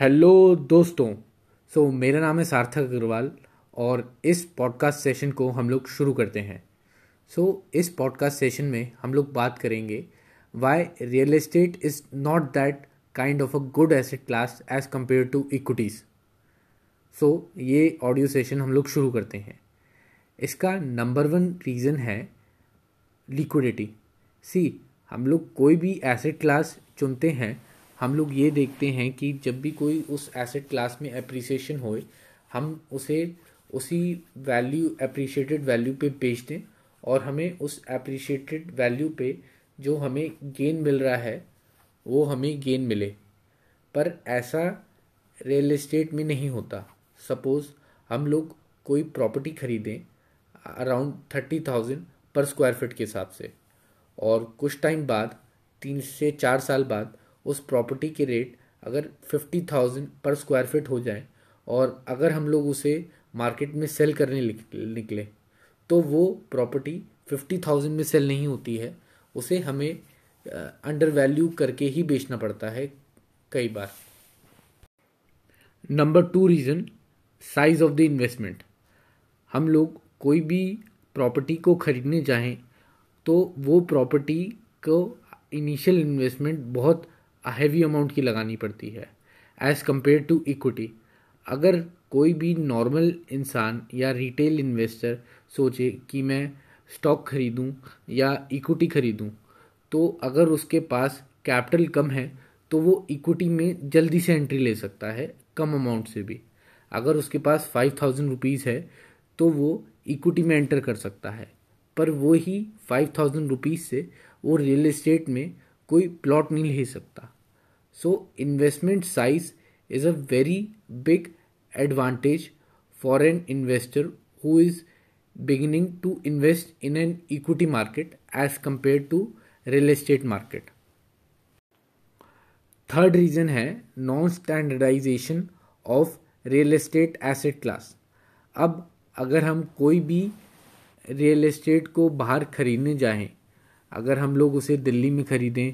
Hello दोस्तों। सो so, मेरा नाम है सार्थक अग्रवाल और इस पॉडकास्ट सेशन को हम लोग शुरू करते हैं। सो so, इस पॉडकास्ट सेशन में हम लोग बात करेंगे why real estate is not that kind of a good asset class as compare to equities so ये ऑडियो सेशन हम लोग शुरू करते हैं। इसका नंबर वन रीज़न है लिक्विडिटी सी हम लोग कोई भी एसेट क्लास चुनते हैं हम लोग ये देखते हैं कि जब भी कोई उस एसेट क्लास में अप्रिसिएशन होए, हम उसे उसी वैल्यू अप्रिशिएटेड वैल्यू पे बेच दें और हमें उस अप्रिशिएटेड वैल्यू पे जो हमें गेन मिल रहा है, वो हमें गेन मिले। पर ऐसा रियल एस्टेट में नहीं होता। सपोज़ हम लोग कोई प्रॉपर्टी खरीदें around thirty thousand per square feet के हिसाब से और कुछ टाइम बाद, तीन से चार साल बाद उस प्रॉपर्टी के रेट अगर fifty thousand per square feet हो जाए और अगर हम लोग उसे मार्केट में सेल करने निकले तो वो प्रॉपर्टी फिफ्टी थाउज़ेंड में सेल नहीं होती है। उसे हमें अंडर वैल्यू करके ही बेचना पड़ता है कई बार। Number two reason size of the investment हम लोग कोई भी प्रॉपर्टी को खरीदने जाएँ तो वो प्रॉपर्टी को इनिशियल इन्वेस्टमेंट बहुत हैवी अमाउंट की लगानी पड़ती है एज़ कंपेयर टू इक्विटी अगर कोई भी नॉर्मल इंसान या रिटेल इन्वेस्टर सोचे कि मैं स्टॉक खरीदूं या इक्विटी खरीदूं तो अगर उसके पास कैपिटल कम है तो वो इक्विटी में जल्दी से एंट्री ले सकता है, कम अमाउंट से भी. अगर उसके पास फाइव थाउज़ेंड रुपीज़ है तो वो इक्विटी में एंटर कर सकता है. पर वो ही फाइव थाउज़ेंड रुपीज़ से वो रियल इस्टेट में कोई प्लॉट नहीं ले सकता। So investment size is a very big advantage for an investor who is beginning to invest in an equity market as compare to real estate market third reason है non standardization of real estate asset class अब अगर हम कोई भी real estate को बाहर खरीदने जाएँ, अगर हम लोग उसे दिल्ली में ख़रीदें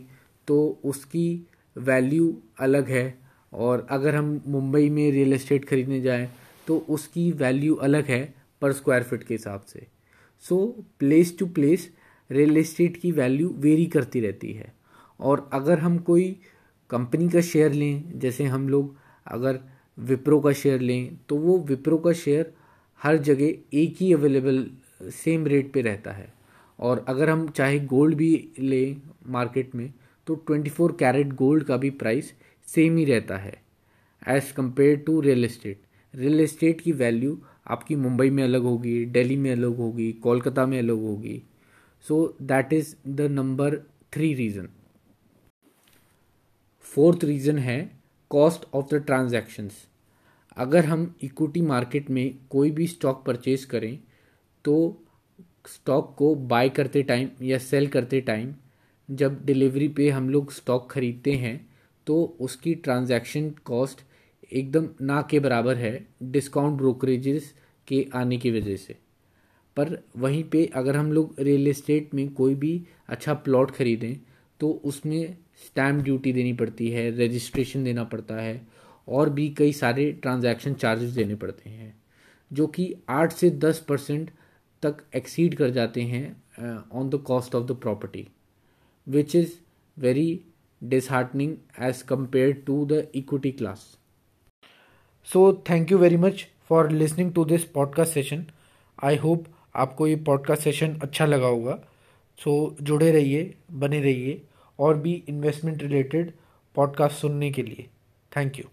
तो उसकी वैल्यू अलग है। और अगर हम मुंबई में रियल एस्टेट खरीदने जाएँ तो उसकी वैल्यू अलग है पर स्क्वायर फिट के हिसाब से। So place to place real estate की वैल्यू वेरी करती रहती है। और अगर हम कोई कंपनी का शेयर लें, जैसे हम लोग अगर विप्रो का शेयर लें तो वो विप्रो का शेयर हर जगह एक ही अवेलेबल सेम रेट पे रहता है। और अगर हम चाहे गोल्ड भी लें मार्केट में तो ट्वेंटी फोर कैरेट गोल्ड का भी प्राइस सेम ही रहता है as compare to real estate real estate की वैल्यू आपकी मुंबई में अलग होगी, दिल्ली में अलग होगी, कोलकाता में अलग होगी। So that is the number three reason fourth reason है कॉस्ट ऑफ़ द ट्रांजैक्शंस अगर हम इक्विटी मार्केट में कोई भी स्टॉक परचेज करें तो स्टॉक को बाय करते टाइम या सेल करते टाइम जब डिलीवरी पे हम लोग स्टॉक खरीदते हैं तो उसकी ट्रांजैक्शन कॉस्ट एकदम ना के बराबर है डिस्काउंट ब्रोकरेजेस के आने की वजह से। पर वहीं पे अगर हम लोग रियल एस्टेट में कोई भी अच्छा प्लॉट खरीदें तो उसमें स्टैम्प ड्यूटी देनी पड़ती है रजिस्ट्रेशन देना पड़ता है, और भी कई सारे ट्रांजैक्शन चार्जेस देने पड़ते हैं, जो कि आठ से दस परसेंट तक एक्सीड कर जाते हैं on the cost of the property which is very disheartening as compared to the equity class. So, thank you very much for listening to this podcast session. I hope आपको ये podcast session अच्छा लगा होगा so, जुड़े रहिए बने रहिए और भी इन्वेस्टमेंट रिलेटेड पॉडकास्ट सुनने के लिए थैंक यू